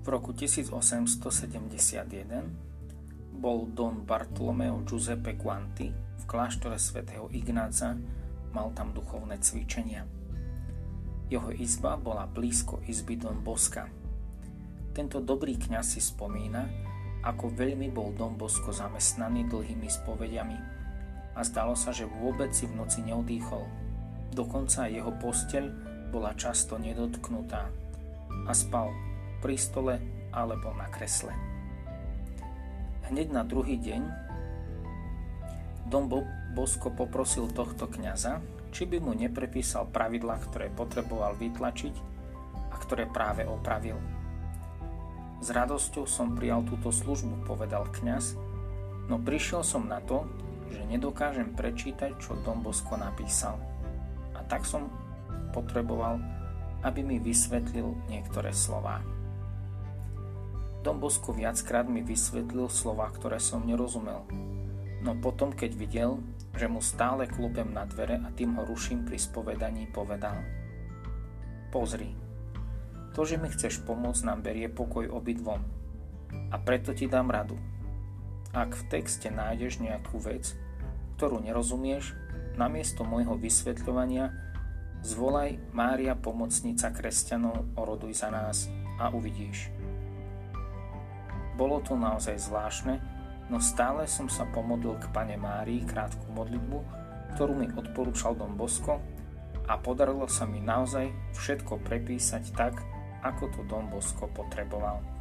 V roku 1871 bol Don Bartolomeo Giuseppe Quanti v kláštore svätého Ignáca, mal tam duchovné cvičenia. Jeho izba bola blízko izby Don Boska. Tento dobrý kňaz si spomína, ako veľmi bol Don Bosko zamestnaný dlhými spovediami a zdalo sa, že vôbec si v noci neodýchol. Dokonca jeho posteľ bola často nedotknutá a spal pri stole alebo na kresle. Hneď na druhý deň Don Bosko poprosil tohto kňaza, či by mu neprepísal pravidla, ktoré potreboval vytlačiť a ktoré práve opravil. S radosťou som prijal túto službu, povedal kňaz, no prišiel som na to, že nedokážem prečítať, čo Don Bosko napísal. Tak som potreboval, aby mi vysvetlil niektoré slová. Don Bosko viackrát mi vysvetlil slova, ktoré som nerozumel. No potom, keď videl, že mu stále klupem na dvere a tým ho ruším pri spovedaní, povedal Pozri, to, že mi chceš pomôcť, nám berie pokoj obidvom. A preto ti dám radu. Ak v texte nájdeš nejakú vec, ktorú nerozumieš, namiesto môjho vysvetľovania zvolaj Mária pomocnica kresťanov, oroduj za nás a uvidíš. Bolo to naozaj zvláštne, no stále som sa pomodlil k Pane Márii krátku modlitbu, ktorú mi odporúčal Dom Bosko a podarilo sa mi naozaj všetko prepísať tak, ako to Dom Bosko potreboval.